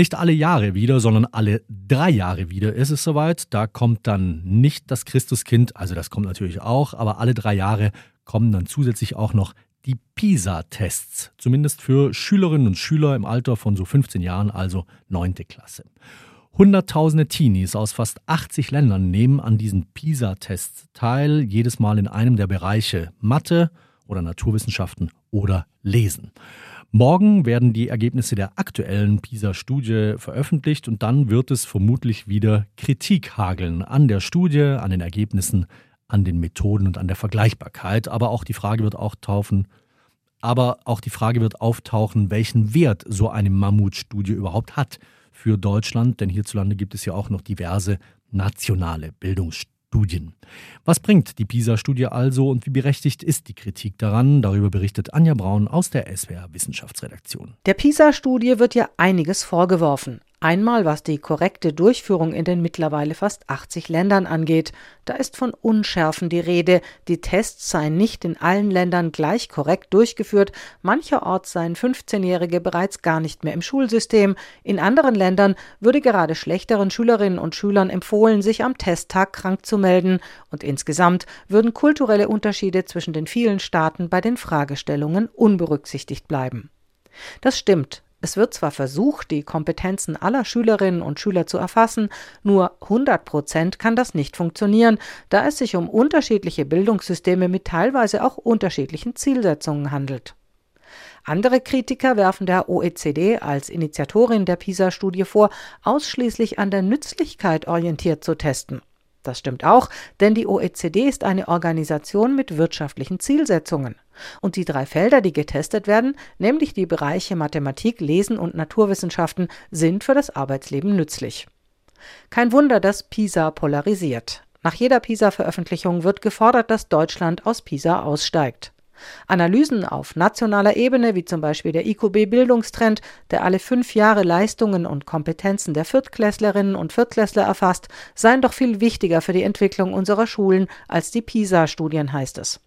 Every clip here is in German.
Nicht alle Jahre wieder, sondern alle drei Jahre wieder ist es soweit. Da kommt dann nicht das Christuskind, also das kommt natürlich auch, aber alle drei Jahre kommen dann zusätzlich auch noch die PISA-Tests, zumindest für Schülerinnen und Schüler im Alter von so 15 Jahren, also 9. Klasse. Hunderttausende Teenies aus fast 80 Ländern nehmen an diesen PISA-Tests teil, jedes Mal in einem der Bereiche Mathe oder Naturwissenschaften oder Lesen. Morgen werden die Ergebnisse der aktuellen PISA-Studie veröffentlicht und dann wird es vermutlich wieder Kritik hageln an der Studie, an den Ergebnissen, an den Methoden und an der Vergleichbarkeit. Aber auch die Frage wird auch aber auch die Frage wird auftauchen, welchen Wert so eine Mammutstudie überhaupt hat für Deutschland, denn hierzulande gibt es ja auch noch diverse nationale Bildungsstudien. Studien. Was bringt die PISA-Studie also und wie berechtigt ist die Kritik daran? Darüber berichtet Anja Braun aus der SWR Wissenschaftsredaktion. Der PISA-Studie wird ja einiges vorgeworfen. Einmal was die korrekte Durchführung in den mittlerweile fast 80 Ländern angeht. Da ist von Unschärfen die Rede. Die Tests seien nicht in allen Ländern gleich korrekt durchgeführt. Mancherorts seien 15-Jährige bereits gar nicht mehr im Schulsystem. In anderen Ländern würde gerade schlechteren Schülerinnen und Schülern empfohlen, sich am Testtag krank zu melden. Und insgesamt würden kulturelle Unterschiede zwischen den vielen Staaten bei den Fragestellungen unberücksichtigt bleiben. Das stimmt, es wird zwar versucht, die Kompetenzen aller Schülerinnen und Schüler zu erfassen, nur 100 Prozent kann das nicht funktionieren, da es sich um unterschiedliche Bildungssysteme mit teilweise auch unterschiedlichen Zielsetzungen handelt. Andere Kritiker werfen der OECD als Initiatorin der PISA-Studie vor, ausschließlich an der Nützlichkeit orientiert zu testen. Das stimmt auch, denn die OECD ist eine Organisation mit wirtschaftlichen Zielsetzungen. Und die drei Felder, die getestet werden, nämlich die Bereiche Mathematik, Lesen und Naturwissenschaften, sind für das Arbeitsleben nützlich. Kein Wunder, dass PISA polarisiert. Nach jeder PISA-Veröffentlichung wird gefordert, dass Deutschland aus PISA aussteigt. Analysen auf nationaler Ebene, wie zum Beispiel der IQB Bildungstrend, der alle fünf Jahre Leistungen und Kompetenzen der Viertklässlerinnen und Viertklässler erfasst, seien doch viel wichtiger für die Entwicklung unserer Schulen als die PISA-Studien, heißt es.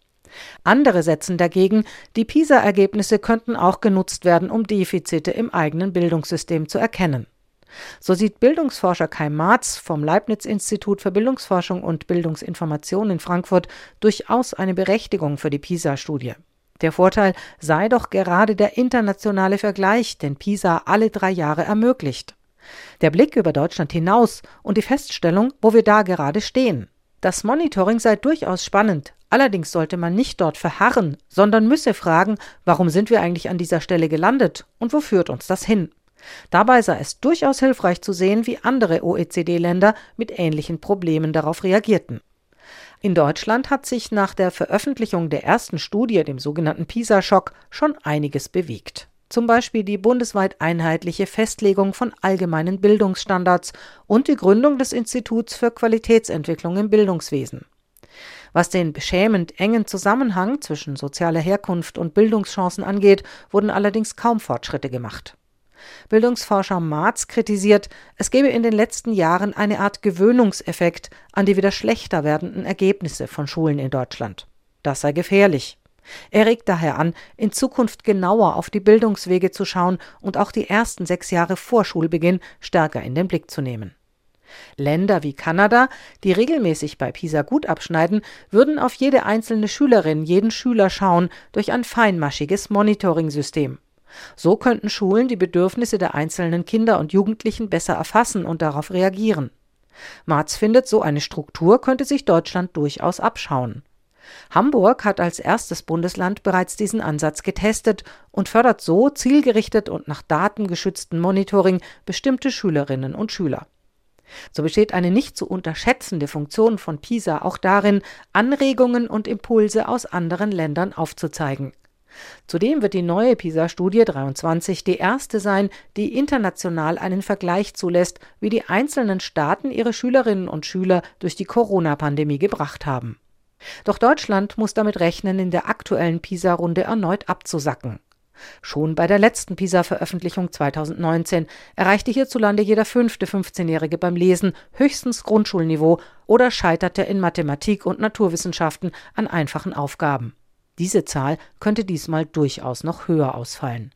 Andere setzen dagegen, die PISA-Ergebnisse könnten auch genutzt werden, um Defizite im eigenen Bildungssystem zu erkennen. So sieht Bildungsforscher Kai Marz vom Leibniz-Institut für Bildungsforschung und Bildungsinformation in Frankfurt durchaus eine Berechtigung für die PISA-Studie. Der Vorteil sei doch gerade der internationale Vergleich, den PISA alle drei Jahre ermöglicht. Der Blick über Deutschland hinaus und die Feststellung, wo wir da gerade stehen. Das Monitoring sei durchaus spannend, allerdings sollte man nicht dort verharren, sondern müsse fragen, warum sind wir eigentlich an dieser Stelle gelandet und wo führt uns das hin? Dabei sei es durchaus hilfreich zu sehen, wie andere OECD-Länder mit ähnlichen Problemen darauf reagierten. In Deutschland hat sich nach der Veröffentlichung der ersten Studie, dem sogenannten PISA-Schock, schon einiges bewegt. Zum Beispiel die bundesweit einheitliche Festlegung von allgemeinen Bildungsstandards und die Gründung des Instituts für Qualitätsentwicklung im Bildungswesen. Was den beschämend engen Zusammenhang zwischen sozialer Herkunft und Bildungschancen angeht, wurden allerdings kaum Fortschritte gemacht. Bildungsforscher Marz kritisiert, es gebe in den letzten Jahren eine Art Gewöhnungseffekt an die wieder schlechter werdenden Ergebnisse von Schulen in Deutschland. Das sei gefährlich. Er regt daher an, in Zukunft genauer auf die Bildungswege zu schauen und auch die ersten sechs Jahre vor Schulbeginn stärker in den Blick zu nehmen. Länder wie Kanada, die regelmäßig bei PISA gut abschneiden, würden auf jede einzelne Schülerin, jeden Schüler schauen durch ein feinmaschiges Monitoring-System. So könnten Schulen die Bedürfnisse der einzelnen Kinder und Jugendlichen besser erfassen und darauf reagieren. Marz findet, so eine Struktur könnte sich Deutschland durchaus abschauen. Hamburg hat als erstes Bundesland bereits diesen Ansatz getestet und fördert so zielgerichtet und nach Daten geschützten Monitoring bestimmte Schülerinnen und Schüler. So besteht eine nicht zu unterschätzende Funktion von PISA auch darin, Anregungen und Impulse aus anderen Ländern aufzuzeigen. Zudem wird die neue PISA-Studie 23 die erste sein, die international einen Vergleich zulässt, wie die einzelnen Staaten ihre Schülerinnen und Schüler durch die Corona-Pandemie gebracht haben. Doch Deutschland muss damit rechnen, in der aktuellen PISA-Runde erneut abzusacken. Schon bei der letzten PISA-Veröffentlichung 2019 erreichte hierzulande jeder fünfte 15-Jährige beim Lesen höchstens Grundschulniveau oder scheiterte in Mathematik und Naturwissenschaften an einfachen Aufgaben. Diese Zahl könnte diesmal durchaus noch höher ausfallen